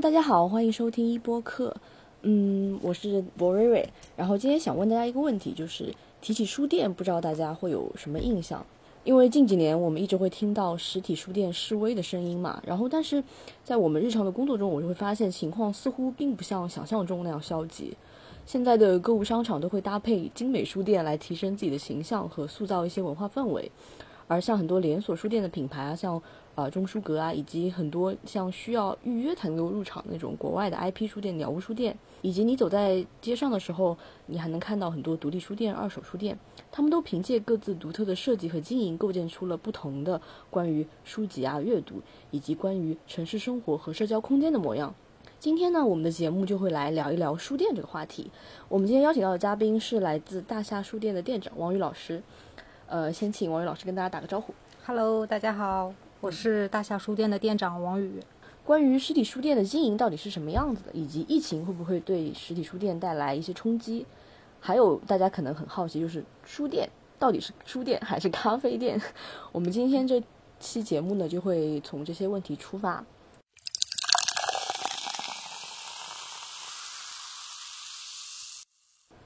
大家好，欢迎收听一播客。嗯，我是博瑞瑞。然后今天想问大家一个问题，就是提起书店，不知道大家会有什么印象？因为近几年我们一直会听到实体书店示威的声音嘛。然后，但是在我们日常的工作中，我就会发现情况似乎并不像想象中那样消极。现在的购物商场都会搭配精美书店来提升自己的形象和塑造一些文化氛围。而像很多连锁书店的品牌啊，像呃中书阁啊，以及很多像需要预约才能够入场的那种国外的 IP 书店、鸟屋书店，以及你走在街上的时候，你还能看到很多独立书店、二手书店，他们都凭借各自独特的设计和经营，构建出了不同的关于书籍啊、阅读以及关于城市生活和社交空间的模样。今天呢，我们的节目就会来聊一聊书店这个话题。我们今天邀请到的嘉宾是来自大夏书店的店长王宇老师。呃，先请王宇老师跟大家打个招呼。Hello，大家好，我是大夏书店的店长王宇。关于实体书店的经营到底是什么样子的，以及疫情会不会对实体书店带来一些冲击？还有大家可能很好奇，就是书店到底是书店还是咖啡店？我们今天这期节目呢，就会从这些问题出发。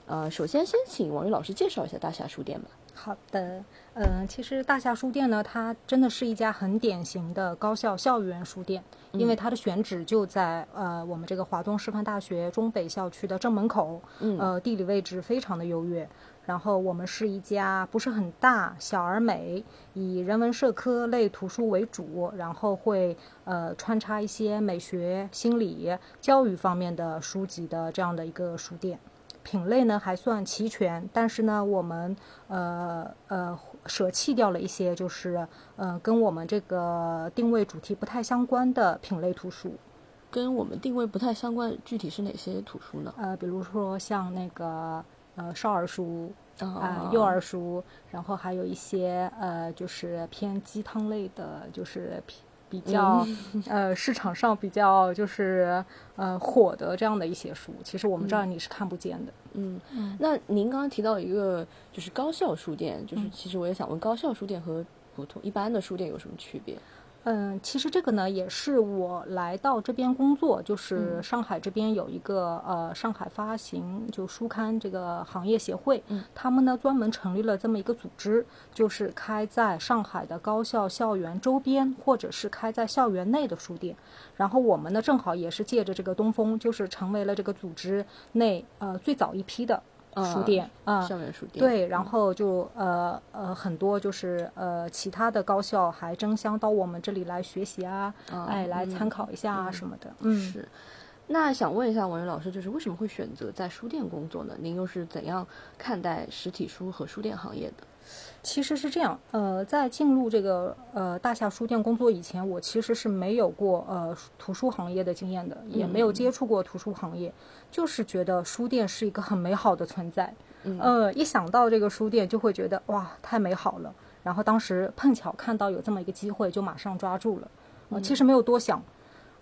呃，首先先请王宇老师介绍一下大夏书店吧。好的，嗯，其实大夏书店呢，它真的是一家很典型的高校校园书店，因为它的选址就在呃我们这个华东师范大学中北校区的正门口，嗯呃，地理位置非常的优越。然后我们是一家不是很大、小而美，以人文社科类图书为主，然后会呃穿插一些美学、心理、教育方面的书籍的这样的一个书店。品类呢还算齐全，但是呢，我们呃呃舍弃掉了一些，就是呃跟我们这个定位主题不太相关的品类图书，跟我们定位不太相关，具体是哪些图书呢？呃，比如说像那个呃少儿书啊、啊幼儿书，然后还有一些呃就是偏鸡汤类的，就是比比较、呃市场上比较就是呃火的这样的一些书，其实我们这儿你是看不见的。嗯，那您刚刚提到一个就是高校书店，就是其实我也想问，高校书店和普通一般的书店有什么区别？嗯，其实这个呢，也是我来到这边工作，就是上海这边有一个呃上海发行就书刊这个行业协会，嗯。他们呢专门成立了这么一个组织，就是开在上海的高校校园周边，或者是开在校园内的书店。然后我们呢正好也是借着这个东风，就是成为了这个组织内呃最早一批的书店啊。校园书店。对，然后就呃呃很多就是呃其他的高校还争相到我们这里来学习啊，嗯哎来嗯参考一下啊什么的。嗯，是。那想问一下王云老师，就是为什么会选择在书店工作呢？您又是怎样看待实体书和书店行业的？其实是这样，呃，在进入这个呃大夏书店工作以前，我其实是没有过呃图书行业的经验的，也没有接触过图书行业，就是觉得书店是一个很美好的存在。呃，一想到这个书店，就会觉得哇，太美好了。然后当时碰巧看到有这么一个机会，就马上抓住了。呃，其实没有多想，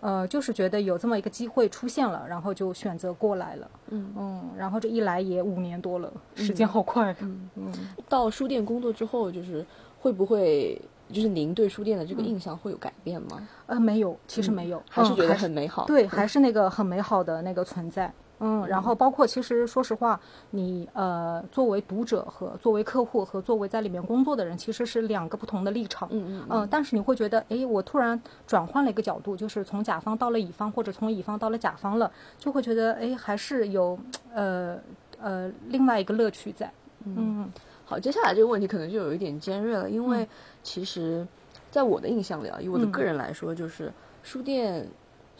呃，就是觉得有这么一个机会出现了，然后就选择过来了。嗯然后这一来也五年多了，时间好快。嗯嗯到书店工作之后，就是会不会就是您对书店的这个印象会有改变吗？呃，没有，其实没有，嗯还是觉得很美好？对，还是那个很美好的那个存在。嗯，然后包括其实说实话，你呃作为读者和作为客户和作为在里面工作的人，其实是两个不同的立场。嗯嗯嗯、但是你会觉得，哎，我突然转换了一个角度，就是从甲方到了乙方，或者从乙方到了甲方了，就会觉得，哎，还是有呃呃另外一个乐趣在。嗯好，接下来这个问题可能就有一点尖锐了，因为其实，在我的印象里啊，以我的嗯。个人来说，就是书店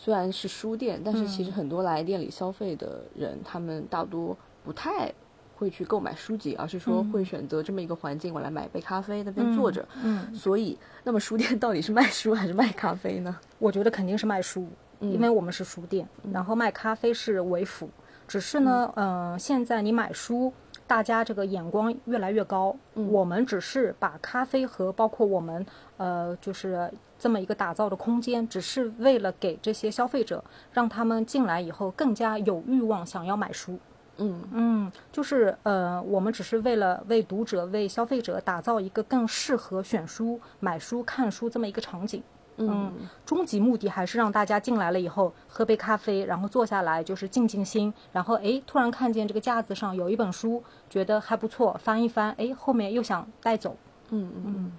虽然是书店，但是其嗯。实很多来店里消费的人，他们大多不太会去购买书籍，而是说会选择这么一个环境，我来买杯咖啡，那边坐着。嗯，所以，那么书店到底是卖书还是卖咖啡呢？我觉得肯定是卖书，因为我们是书店，然后卖咖啡是为辅。只是呢，嗯、现在你买书，大家这个眼光越来越高，我们只是把咖啡和包括我们呃，就是这么一个打造的空间，只是为了给这些消费者，让他们进来以后更加有欲望想要买书。嗯嗯，就是呃，我们只是为了为读者、为消费者打造一个更适合选书、买书、看书这么一个场景。嗯，终极目的还是让大家进来了以后喝杯咖啡，然后坐下来就是静静心，然后哎，突然看见这个架子上有一本书，觉得还不错，翻一翻，哎，后面又想带走。嗯嗯嗯。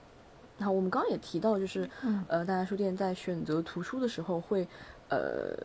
那我们刚刚也提到，就是嗯。呃，大家书店在选择图书的时候会呃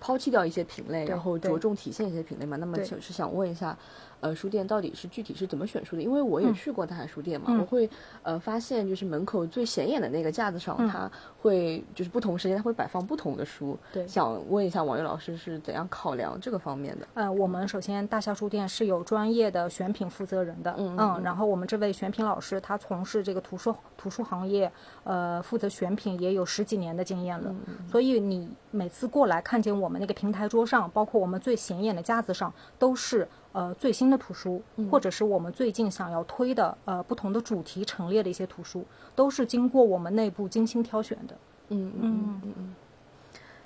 抛弃掉一些品类，然后着重体现一些品类嘛。那么对。就是想问一下，呃，书店到底是具体是怎么选书的？因为我也去过大海书店嘛，嗯我会呃发现就是门口最显眼的那个架子上，嗯它会就是不同时间它会摆放不同的书。对想问一下王悦老师是怎样考量这个方面的？呃，我们首先大夏书店是有专业的选品负责人的，嗯嗯嗯然后我们这位选品老师他从事这个图书图书行业，呃，负责选品也有十几年的经验了，所以你每次过来看见我们那个平台桌上，包括我们最显眼的架子上，都是呃最新的图书，或者是我们最近想要推的呃不同的主题陈列的一些图书，都是经过我们内部精心挑选的。嗯嗯嗯嗯嗯。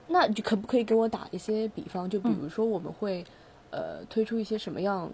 那就可不可以给我打一些比方？就比如说我们会、呃推出一些什么样，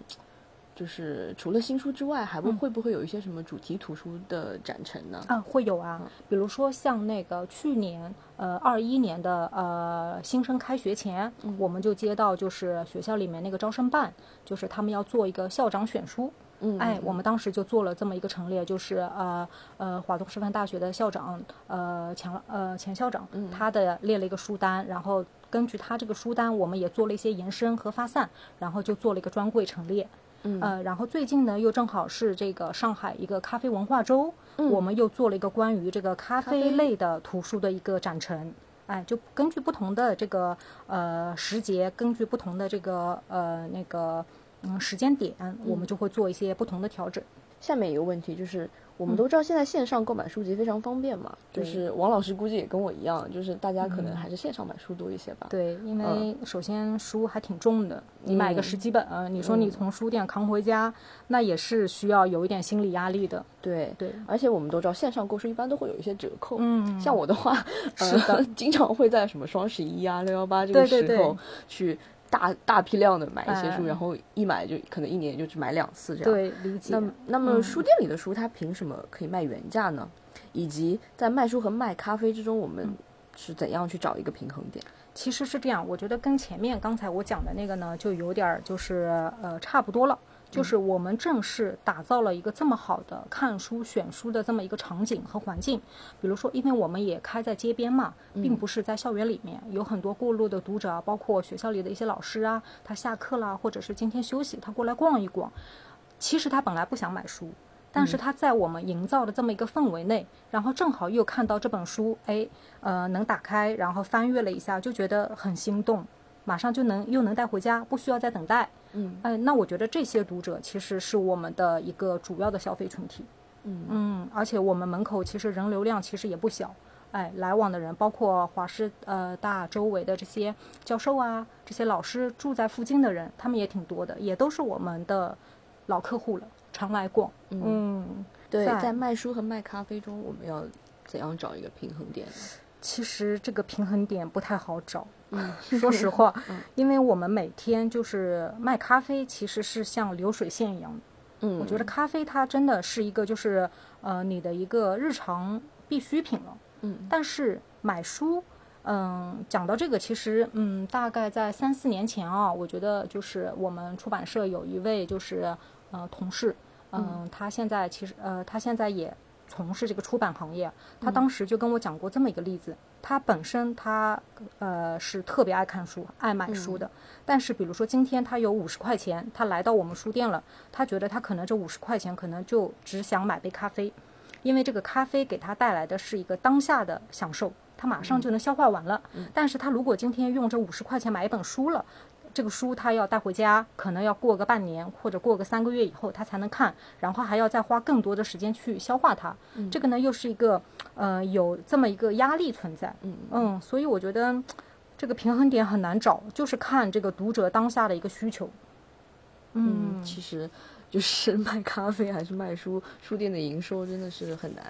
就是除了新书之外，还会会不会有一些什么主题图书的展陈呢？啊，会有啊，比如说像那个去年，呃，二一年的呃新生开学前，我们就接到就是学校里面那个招生办，就是他们要做一个校长选书。嗯哎，我们当时就做了这么一个陈列，就是呃呃华东师范大学的校长呃钱呃钱校长，他的列了一个书单，然后根据他这个书单，我们也做了一些延伸和发散，然后就做了一个专柜陈列。嗯呃，然后最近呢，又正好是这个上海一个咖啡文化周，我们又做了一个关于这个咖啡啡类的图书的一个展陈。哎，就根据不同的这个呃时节，根据不同的这个呃那个嗯时间点，我们就会做一些不同的调整。下面一个问题就是，我们都知道现在线上购买书籍非常方便嘛，就是王老师估计也跟我一样，就是大家可能还是线上买书多一些吧。对，因为首先书还挺重的，你买个十几本，你说你从书店扛回家，那也是需要有一点心理压力的。对对。而且我们都知道线上购书一般都会有一些折扣。嗯。像我的话，是的。呃，经常会在什么双十一啊、六幺八这个时候对去大大批量的买一些书，哎然后一买就可能一年就只买两次这样。。对，理解。那么那嗯么书店里的书，它凭什么可以卖原价呢？以及在卖书和卖咖啡之中，我们嗯是怎样去找一个平衡点？其实是这样，我觉得跟前面刚才我讲的那个呢，就有点儿就是呃差不多了。就是我们正式打造了一个这么好的看书选书的这么一个场景和环境，比如说，因为我们也开在街边嘛，并不是在校园里面，有很多过路的读者啊，包括学校里的一些老师啊，他下课啦，或者是今天休息，他过来逛一逛，其实他本来不想买书，但是他在我们营造的这么一个氛围内，然后正好又看到这本书，哎，呃，能打开，然后翻阅了一下，就觉得很心动，马上就能又能带回家，不需要再等待。嗯哎，那我觉得这些读者其实是我们的一个主要的消费群体。嗯嗯，而且我们门口其实人流量其实也不小，哎，来往的人包括华师呃大周围的这些教授啊，这些老师住在附近的人，他们也挺多的，也都是我们的老客户了，常来逛。嗯，对，在在卖书和卖咖啡中，我们要怎样找一个平衡点呢？其实这个平衡点不太好找。嗯，说实话，因为我们每天就是卖咖啡，其实是像流水线一样的。嗯，我觉得咖啡它真的是一个就是呃你的一个日常必需品了。嗯。但是买书，嗯，讲到这个，其实嗯，大概在三四年前啊，我觉得就是我们出版社有一位就是呃同事，嗯，他现在其实呃他现在也从事这个出版行业，他当时就跟我讲过这么一个例子，他本身他呃是特别爱看书、爱买书的，但是比如说今天他有五十块钱，他来到我们书店了，他觉得他可能这五十块钱可能就只想买杯咖啡，因为这个咖啡给他带来的是一个当下的享受，他马上就能消化完了。但是他如果今天用这五十块钱买一本书了，这个书他要带回家，可能要过个半年或者过个三个月以后他才能看，然后还要再花更多的时间去消化它。这个呢又是一个呃有这么一个压力存在。嗯嗯，所以我觉得这个平衡点很难找，就是看这个读者当下的一个需求。嗯，其实就是卖咖啡还是卖书，书店的营收真的是很难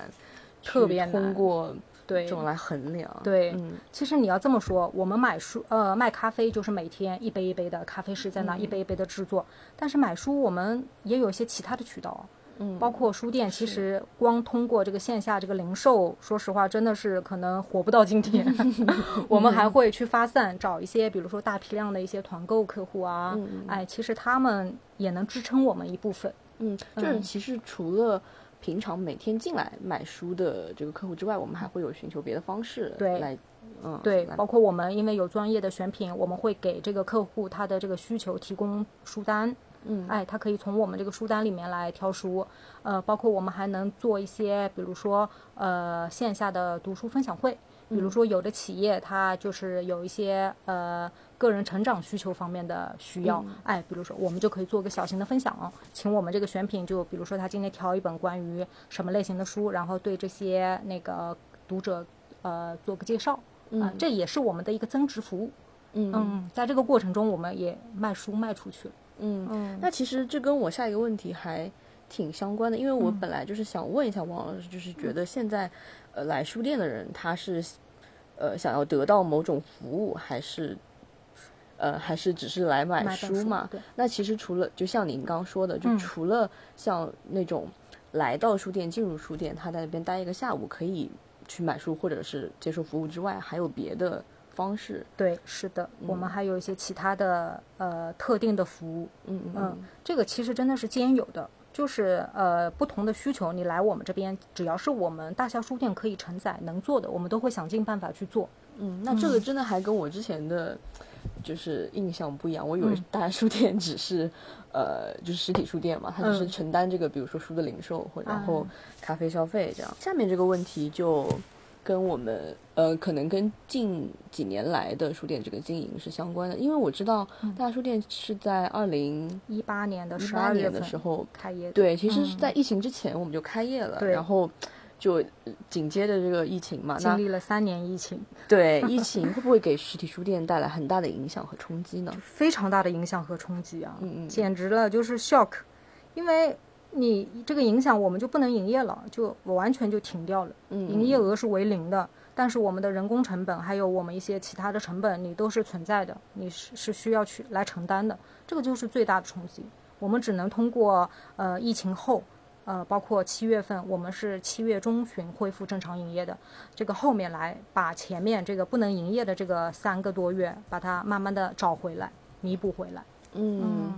特别难通过对这种来衡量。对嗯其实你要这么说，我们买书，呃，卖咖啡就是每天一杯一杯的咖啡师在那、一杯一杯的制作，但是买书我们也有一些其他的渠道啊。嗯包括书店，其实光通过这个线下这个零售，说实话，真的是可能活不到今天。我们还会去发散，找一些比如说大批量的一些团购客户啊，嗯哎，其实他们也能支撑我们一部分。嗯，就是其实除了平常每天进来买书的这个客户之外，我们还会有寻求别的方式对来，嗯，对，包括我们因为有专业的选品，我们会给这个客户他的这个需求提供书单。嗯，哎，他可以从我们这个书单里面来挑书，呃，包括我们还能做一些，比如说呃线下的读书分享会，比如说有的企业它就是有一些呃个人成长需求方面的需要，哎，比如说我们就可以做个小型的分享，请我们这个选品就比如说他今天挑一本关于什么类型的书，然后对这些那个读者呃做个介绍，啊、这也是我们的一个增值服务。嗯。嗯，在这个过程中，我们也卖书卖出去了。嗯，嗯那其实这跟我下一个问题还挺相关的，因为我嗯。本来就是想问一下王老师，就是觉得现在呃来书店的人他是呃想要得到某种服务，还是呃还是只是来买书书嘛？对那其实除了就像您刚说的，就嗯除了像那种来到书店进入书店，他在那边待一个下午可以去买书或者是接受服务之外，还有别的方式？对，是的，我们还有一些其他的呃特定的服务，嗯嗯嗯，这个其实真的是兼有的，就是呃不同的需求，你来我们这边，只要是我们大夏书店可以承载能做的，我们都会想尽办法去做。嗯，那这个真的还跟我之前的，就是印象不一样。我以为嗯大家书店只是，呃，就是实体书店嘛，它只是嗯承担这个，比如说书的零售或然后啊咖啡消费这样。下面这个问题就跟我们呃，可能跟近几年来的书店这个经营是相关的，因为我知道嗯。大家书店是在二零一八年的十二月份的时候开业的，对，其实是嗯。在疫情之前我们就开业了，对。然后就呃紧接着这个疫情嘛，经历了三年疫情，对疫情会不会给实体书店带来很大的影响和冲击呢？非常大的影响和冲击啊，嗯嗯。简直了，就是 shock，因为你这个影响我们就不能营业了，就我完全就停掉了，嗯营业额是为零的。但是我们的人工成本还有我们一些其他的成本，你都是存在的，你是是需要去来承担的，这个就是最大的冲击。我们只能通过呃疫情后，呃包括七月份，我们是七月中旬恢复正常营业的，这个后面来把前面这个不能营业的这个三个多月，把它慢慢的找回来，弥补回来。嗯，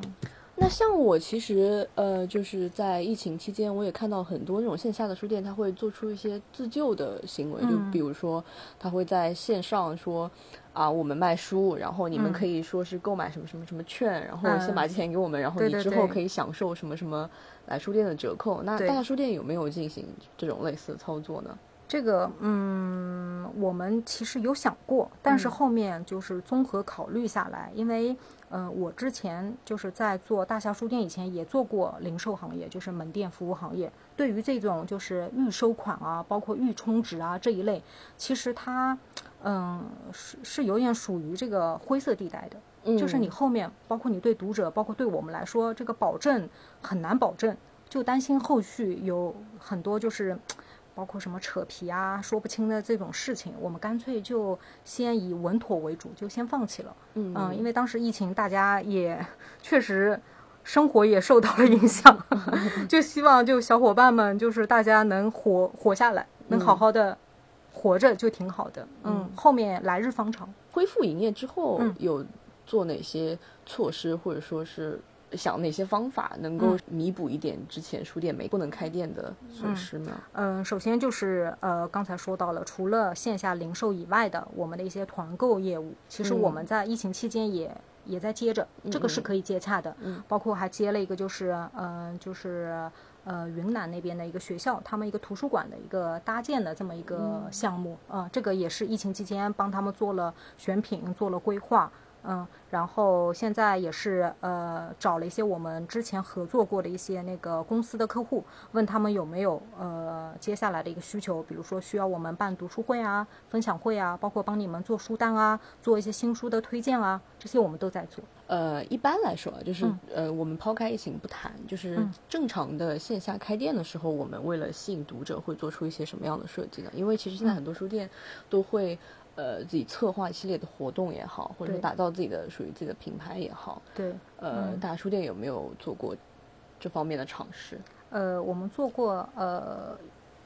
那像我其实呃，就是在疫情期间，我也看到很多那种线下的书店，他会做出一些自救的行为，就嗯比如说他会在线上说。啊，我们卖书，然后你们嗯可以说是购买什么什么什么券，然后嗯先把钱给我们，然后你之后可以享受什么什么来书店的折扣。那对大家书店有没有进行这种类似的操作呢？这个，嗯，我们其实有想过，但是嗯后面就是综合考虑下来，因为，呃，我之前就是在做大夏书店以前也做过零售行业，就是门店服务行业。对于这种就是预收款啊，包括预充值啊这一类，其实它，嗯，是是有点属于这个灰色地带的。就是你后面，包括你对读者，包括对我们来说，这个保证很难保证，就担心后续有很多就是，包括什么扯皮啊、说不清的这种事情，我们干脆就先以稳妥为主，就先放弃了。嗯嗯，因为当时疫情，大家也确实生活也受到了影响，就希望就小伙伴们就是大家能活活下来，能好好的活着就挺好的。嗯，后面来日方长。恢复营业之后嗯有做哪些措施，或者说是想哪些方法能够弥补一点之前书店没不能开店的损失呢？嗯，首先就是呃，刚才说到了，除了线下零售以外的我们的一些团购业务，其实我们在疫情期间也、也在接着，这个是可以接洽的。嗯包括还接了一个就是嗯、呃就是呃云南那边的一个学校，他们一个图书馆的一个搭建的这么一个项目啊、呃这个也是疫情期间帮他们做了选品，做了规划。嗯，然后现在也是呃找了一些我们之前合作过的一些那个公司的客户，问他们有没有呃接下来的一个需求，比如说需要我们办读书会啊、分享会啊，包括帮你们做书单啊、做一些新书的推荐啊，这些我们都在做。呃，一般来说啊，就是、嗯呃，我们抛开疫情不谈，就是正常的线下开店的时候，我们为了吸引读者，会做出一些什么样的设计呢？因为其实嗯现在很多书店都会。呃，自己策划一系列的活动也好，或者说打造自己的属于自己的品牌也好，对，呃，大书店有没有做过这方面的尝试？呃，我们做过呃，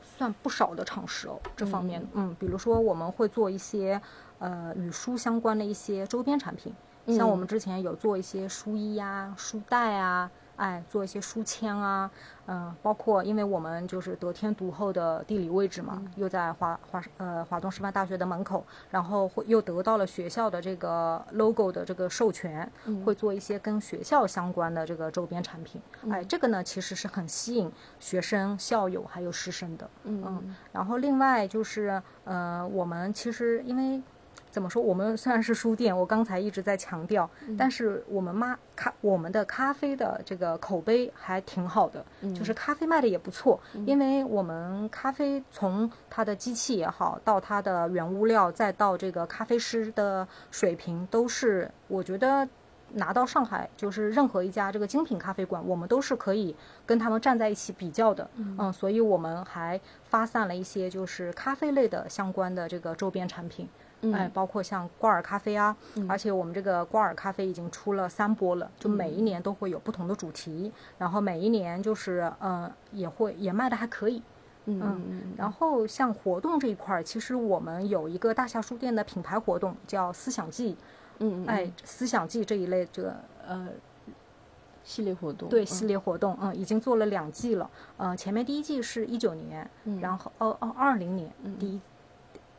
算不少的尝试哦，这方面，嗯，比如说我们会做一些呃与书相关的一些周边产品，像我们之前有做一些书衣呀、书袋啊。哎，做一些书签啊，嗯，包括因为我们就是得天独厚的地理位置嘛，又在华华呃华东师范大学的门口，然后会又得到了学校的这个 logo 的这个授权，会做一些跟学校相关的这个周边产品。哎，这个呢其实是很吸引学生、校友还有师生的。嗯，然后另外就是呃，我们其实因为。怎么说？我们虽然是书店，我刚才一直在强调，但是我们妈咖我们的咖啡的这个口碑还挺好的，就是咖啡卖的也不错。因为我们咖啡从它的机器也好，到它的原物料，再到这个咖啡师的水平，都是我觉得拿到上海就是任何一家这个精品咖啡馆，我们都是可以跟他们站在一起比较的。嗯，所以我们还发散了一些就是咖啡类的相关的这个周边产品。哎，包括像挂耳咖啡啊，而且我们这个挂耳咖啡已经出了三波了，就每一年都会有不同的主题，然后每一年就是呃也会也卖的还可以，嗯，然后像活动这一块儿，其实我们有一个大夏书店的品牌活动叫思想季，嗯哎，思想季这一类这个呃系列活动，对系列活动，嗯，已经做了两季了，呃，前面第一季是一九年，然后哦哦二零年第一。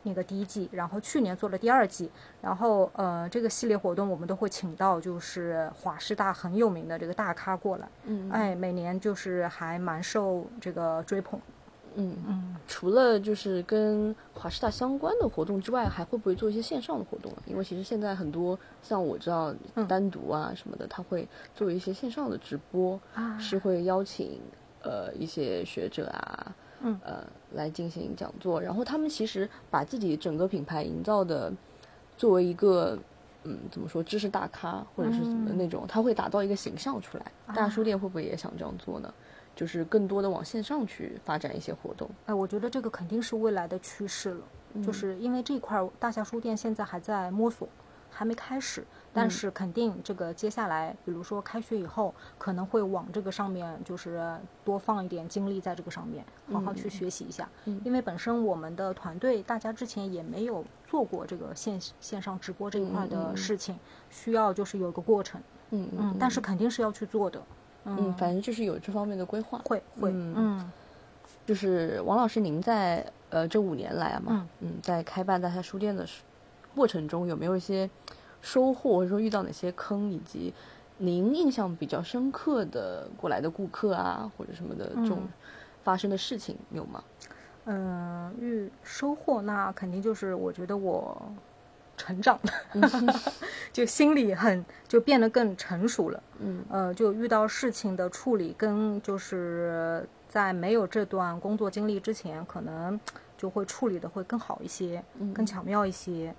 那个第一季，然后去年做了第二季，然后呃，这个系列活动我们都会请到就是华师大很有名的这个大咖过来，嗯，哎，每年就是还蛮受这个追捧，嗯嗯。除了就是跟华师大相关的活动之外，还会不会做一些线上的活动？因为其实现在很多像我知道单独啊什么的，他会做一些线上的直播，是会邀请呃一些学者啊。嗯呃，来进行讲座，然后他们其实把自己整个品牌营造的作为一个嗯，怎么说知识大咖或者是怎么那种，他会打造一个形象出来。大书店会不会也想这样做呢？就是更多的往线上去发展一些活动。哎，我觉得这个肯定是未来的趋势了，就是因为这块大夏书店现在还在摸索。还没开始，但是肯定这个接下来，比如说开学以后，可能会往这个上面，就是多放一点精力在这个上面，好好去学习一下。因为本身我们的团队大家之前也没有做过这个线线上直播这一块的事情，需要就是有个过程。嗯嗯，但是肯定是要去做的。嗯，反正就是有这方面的规划。会会嗯，就是王老师，您在呃这五年来嘛，嗯，在开办大夏书店的时。过程中有没有一些收获，或者说遇到哪些坑，以及您印象比较深刻的过来的顾客啊，或者什么的这种发生的事情有吗？嗯，遇收获那肯定就是我觉得我成长了，就心里很就变得更成熟了。嗯，呃，就遇到事情的处理跟就是在没有这段工作经历之前，可能就会处理的会更好一些，更巧妙一些。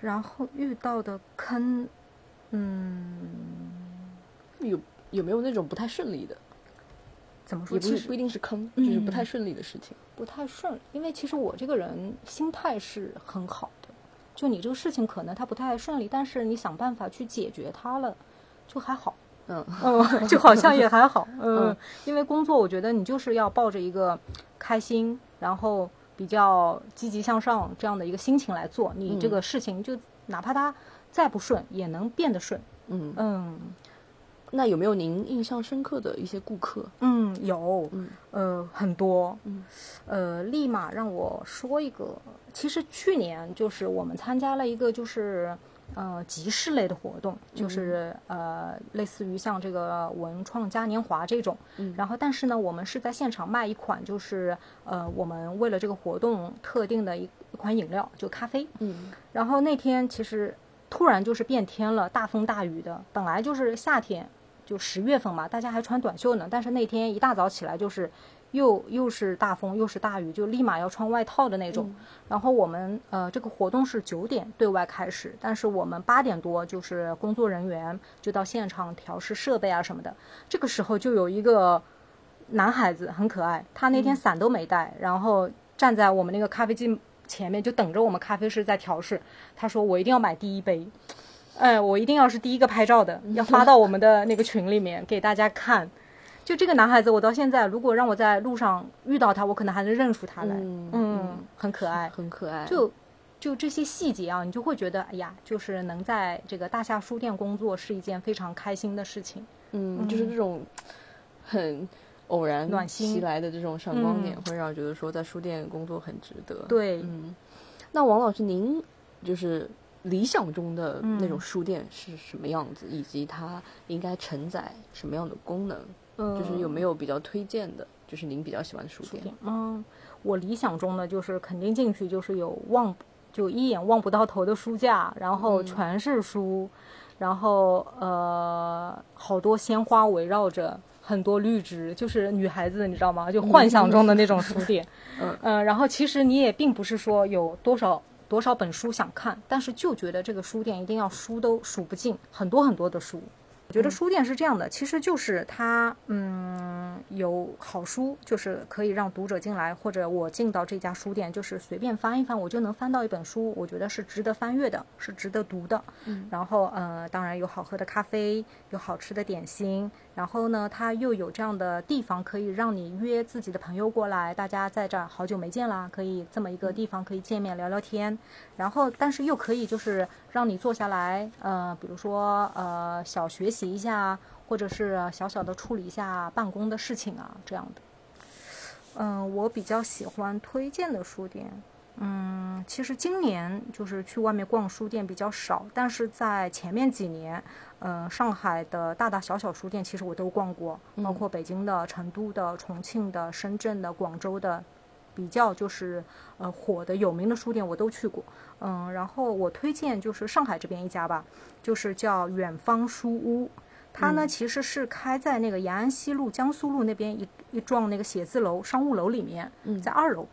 然后遇到的坑，嗯，有有没有那种不太顺利的？怎么说？也不是不一定是坑，就是不太顺利的事情。不太顺，因为其实我这个人心态是很好的。就你这个事情可能它不太顺利，但是你想办法去解决它了，就还好。嗯 嗯，就好像也还好。嗯，因为工作，我觉得你就是要抱着一个开心，然后。比较积极向上这样的一个心情来做，你这个事情就哪怕它再不顺，也能变得顺。嗯嗯，那有没有您印象深刻的一些顾客？嗯，有，嗯呃，很多。嗯呃，立马让我说一个，其实去年就是我们参加了一个就是。呃，集市类的活动，就是呃，类似于像这个文创嘉年华这种。然后，但是呢，我们是在现场卖一款，就是呃，我们为了这个活动特定的一一款饮料，就咖啡。嗯。然后那天其实突然就是变天了，大风大雨的。本来就是夏天，就十月份嘛，大家还穿短袖呢。但是那天一大早起来就是。又又是大风又是大雨，就立马要穿外套的那种。然后我们呃，这个活动是九点对外开始，但是我们八点多就是工作人员就到现场调试设备啊什么的。这个时候就有一个男孩子很可爱，他那天伞都没带，然后站在我们那个咖啡机前面就等着我们咖啡师在调试。他说：“我一定要买第一杯，哎，我一定要是第一个拍照的，要发到我们的那个群里面给大家看。”就这个男孩子，我到现在如果让我在路上遇到他，我可能还能认出他来。嗯嗯，很可爱。很可爱。就就这些细节啊，你就会觉得，哎呀，就是能在这个大夏书店工作是一件非常开心的事情。嗯，就是这种很偶然暖心袭来的这种闪光点，嗯会让我觉得说在书店工作很值得。，对，嗯，那王老师，您就是理想中的那种嗯书店是什么样子，以及它应该承载什么样的功能？就是有没有比较推荐的，就是您比较喜欢的书店？嗯，我理想中的就是肯定进去就是有望就一眼望不到头的书架，然后全是书，然后呃好多鲜花围绕着。很多绿植，就是女孩子，你知道吗？就幻想中的那种书店。嗯 呃，然后其实你也并不是说有多少多少本书想看，但是就觉得这个书店一定要书都数不尽，很多很多的书。我觉得书店是这样的，其实就是它，嗯，有好书，就是可以让读者进来，或者我进到这家书店，就是随便翻一翻，我就能翻到一本书，我觉得是值得翻阅的，是值得读的。嗯，然后，呃，当然有好喝的咖啡，有好吃的点心，然后呢，它又有这样的地方可以让你约自己的朋友过来，大家在这儿好久没见啦，可以这么一个地方可以见面聊聊天，然后但是又可以就是让你坐下来，呃，比如说呃小学习一下，或者是小小的处理一下办公的事情啊这样的。嗯、我比较喜欢推荐的书店。嗯，其实今年就是去外面逛书店比较少，但是在前面几年，嗯、上海的大大小小书店其实我都逛过，包括北京的、成都的、重庆的、深圳的、广州的，比较就是呃火的有名的书店我都去过。嗯，然后我推荐就是上海这边一家吧，就是叫远方书屋。它呢，其实是开在那个延安西路、江苏路那边一一幢那个写字楼、商务楼里面，在二楼。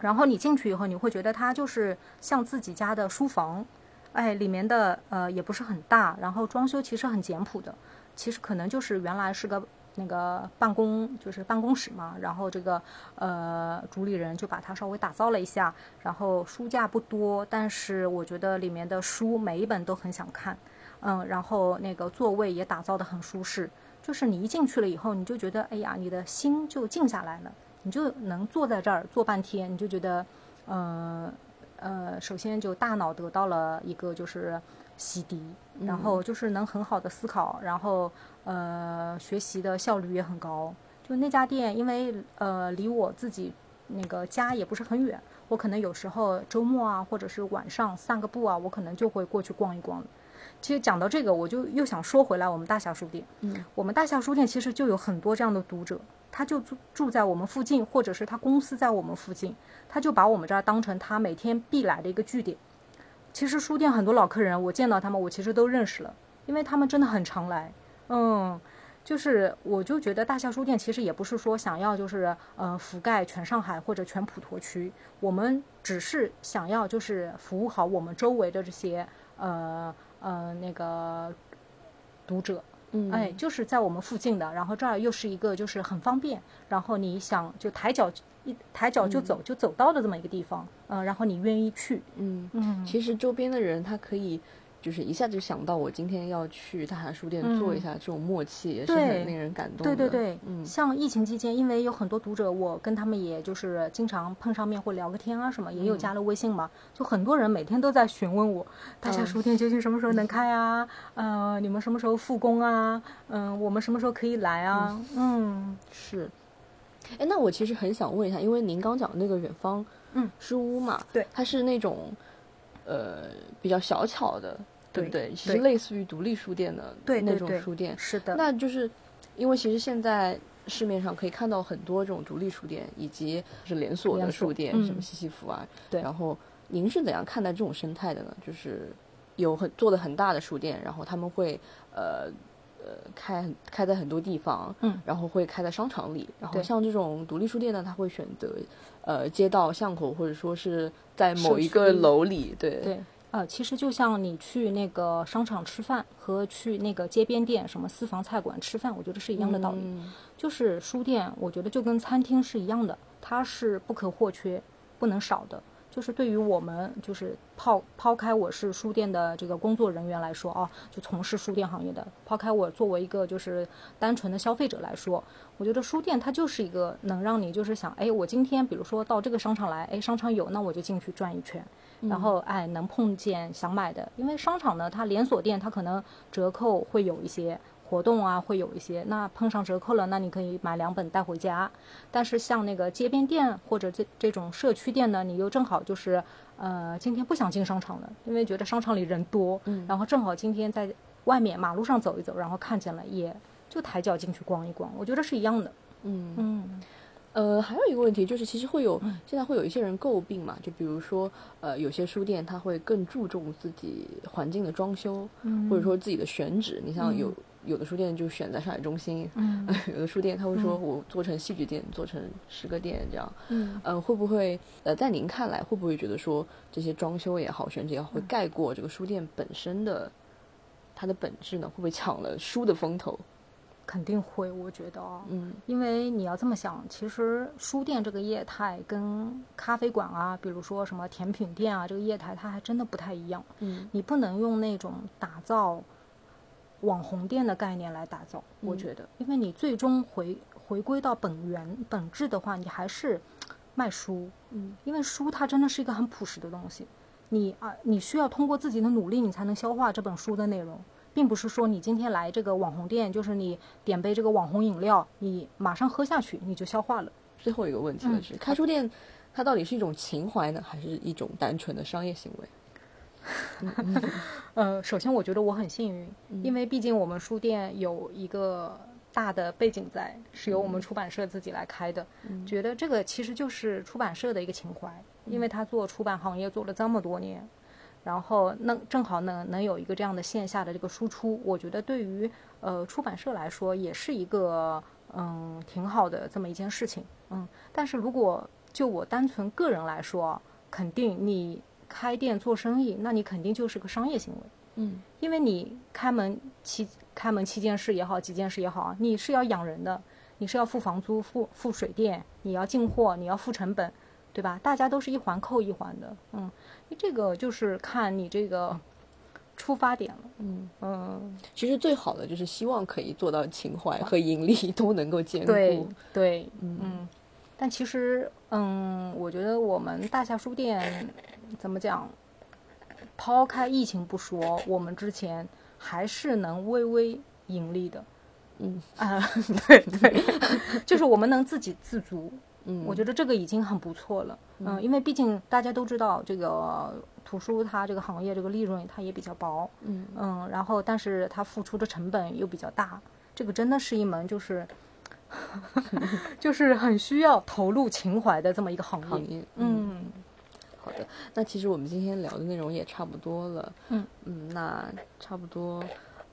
然后你进去以后，你会觉得它就是像自己家的书房，哎，里面的呃也不是很大，然后装修其实很简朴的，其实可能就是原来是个那个办公就是办公室嘛，然后这个呃主理人就把它稍微打造了一下，然后书架不多，但是我觉得里面的书每一本都很想看，嗯，然后那个座位也打造的很舒适，就是你一进去了以后，你就觉得哎呀，你的心就静下来了。你就能坐在这儿坐半天，你就觉得，呃呃，首先就大脑得到了一个就是洗涤，然后就是能很好的思考，然后呃学习的效率也很高。就那家店，因为呃离我自己那个家也不是很远，我可能有时候周末啊，或者是晚上散个步啊，我可能就会过去逛一逛。其实讲到这个，我就又想说回来，我们大夏书店，嗯，我们大夏书店其实就有很多这样的读者，他就住住在我们附近，或者是他公司在我们附近，他就把我们这儿当成他每天必来的一个据点。其实书店很多老客人，我见到他们，我其实都认识了，因为他们真的很常来。嗯，就是我就觉得大夏书店其实也不是说想要就是呃覆盖全上海或者全普陀区，我们只是想要就是服务好我们周围的这些呃呃那个读者。嗯，哎，就是在我们附近的，然后这儿又是一个就是很方便，然后你想就抬脚一抬脚就走、就走到的这么一个地方，嗯、然后你愿意去，嗯，嗯，其实周边的人他可以。就是一下就想到我今天要去大夏书店做一下，这种默契也是很令人感动的。对对对，嗯像疫情期间，因为有很多读者，我跟他们也就是经常碰上面或聊个天啊什么，也有加了微信嘛，就很多人每天都在询问我，大夏嗯书店究竟什么时候能开啊？呃，你们什么时候复工啊？嗯、我们什么时候可以来啊？嗯是。哎，那我其实很想问一下，因为您刚讲的那个远方嗯书屋嘛，对它是那种呃比较小巧的，对不对对？其实类似于独立书店的那种书店。是的，那就是因为其实现在市面上可以看到很多这种独立书店，以及是连锁的书店，嗯什么西西弗啊。对然后您是怎样看待这种生态的呢？就是有很做的很大的书店，然后他们会呃呃开开在很多地方，嗯，然后会开在商场里。然后像这种独立书店呢，它会选择呃街道巷口，或者说是在某一个楼里，对对，呃，其实就像你去那个商场吃饭和去那个街边店什么私房菜馆吃饭，我觉得是一样的道理。嗯就是书店，我觉得就跟餐厅是一样的，它是不可或缺、不能少的。就是对于我们，就是抛抛开我是书店的这个工作人员来说啊，就从事书店行业的，抛开我作为一个就是单纯的消费者来说，我觉得书店它就是一个能让你就是想，哎，我今天比如说到这个商场来，哎，商场有，那我就进去转一圈，然后哎能碰见想买的，因为商场呢，它连锁店它可能折扣会有一些。活动啊，会有一些，那碰上折扣了，那你可以买两本带回家。但是像那个街边店或者这这种社区店呢，你又正好就是，呃，今天不想进商场了，因为觉得商场里人多，嗯，然后正好今天在外面马路上走一走，然后看见了，也就抬脚进去逛一逛，我觉得是一样的。嗯嗯，呃，还有一个问题就是，其实会有现在会有一些人诟病嘛，就比如说，呃，有些书店他会更注重自己环境的装修，嗯，或者说自己的选址，你像有。有的书店就选在上海中心，嗯，有的书店他会说我做成戏剧店，做成十个店这样，嗯，呃，会不会呃，在您看来会不会觉得说这些装修也好，选址也好，会盖过这个书店本身的它的本质呢？会不会抢了书的风头？肯定会，我觉得啊，嗯，因为你要这么想，其实书店这个业态跟咖啡馆啊，比如说什么甜品店啊，这个业态它还真的不太一样，嗯，你不能用那种打造。网红店的概念来打造，我觉得，因为你最终回回归到本源本质的话，你还是卖书，嗯，因为书它真的是一个很朴实的东西，你啊，你需要通过自己的努力，你才能消化这本书的内容，并不是说你今天来这个网红店，就是你点杯这个网红饮料，你马上喝下去你就消化了。最后一个问题是，开书店它到底是一种情怀呢，还是一种单纯的商业行为？呃，首先我觉得我很幸运，因为毕竟我们书店有一个大的背景在，是由我们出版社自己来开的。觉得这个其实就是出版社的一个情怀，因为他做出版行业做了这么多年，然后能正好能能有一个这样的线下的这个输出，我觉得对于呃出版社来说也是一个嗯挺好的这么一件事情。嗯，但是如果就我单纯个人来说，肯定你。开店做生意，那你肯定就是个商业行为，嗯，因为你开门七开门七件事也好，几件事也好，你是要养人的，你是要付房租、付付水电，你要进货，你要付成本，对吧？大家都是一环扣一环的，嗯，这个就是看你这个出发点了，嗯嗯，其实最好的就是希望可以做到情怀和盈利都能够兼顾，对对，嗯。但其实，嗯，我觉得我们大夏书店怎么讲？抛开疫情不说，我们之前还是能微微盈利的。嗯啊，对对，就是我们能自给自足。嗯，我觉得这个已经很不错了。嗯，因为毕竟大家都知道，这个图书它这个行业这个利润它也比较薄。嗯嗯，然后但是它付出的成本又比较大，这个真的是一门就是。就是很需要投入情怀的这么一个行业。嗯，好的，那其实我们今天聊的内容也差不多了。嗯嗯，那差不多。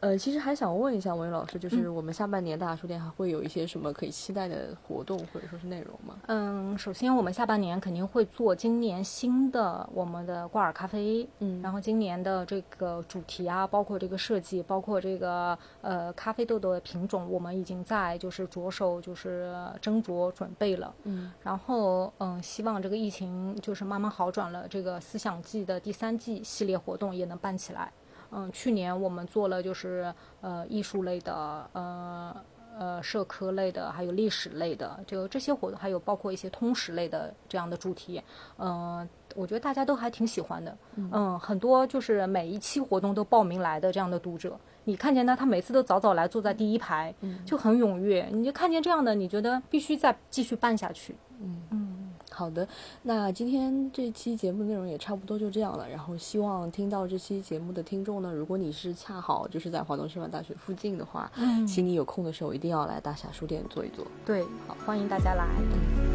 呃，其实还想问一下文宇老师，就是我们下半年大书店还会有一些什么可以期待的活动或者说是内容吗？嗯，首先我们下半年肯定会做今年新的我们的挂耳咖啡，嗯，然后今年的这个主题啊，包括这个设计，包括这个呃咖啡豆的品种，我们已经在就是着手就是斟酌准备了，嗯，然后嗯，希望这个疫情就是慢慢好转了，这个思想季的第三季系列活动也能办起来。嗯，去年我们做了就是呃艺术类的，呃呃社科类的，还有历史类的，就这些活动，还有包括一些通识类的这样的主题，嗯，我觉得大家都还挺喜欢的，嗯，很多就是每一期活动都报名来的这样的读者，你看见他，他每次都早早来坐在第一排，就很踊跃，你就看见这样的，你觉得必须再继续办下去，嗯。嗯。好的，那今天这期节目内容也差不多就这样了。然后希望听到这期节目的听众呢，如果你是恰好就是在华东师范大学附近的话，嗯，请你有空的时候一定要来大侠书店坐一坐。对，好，欢迎大家来。嗯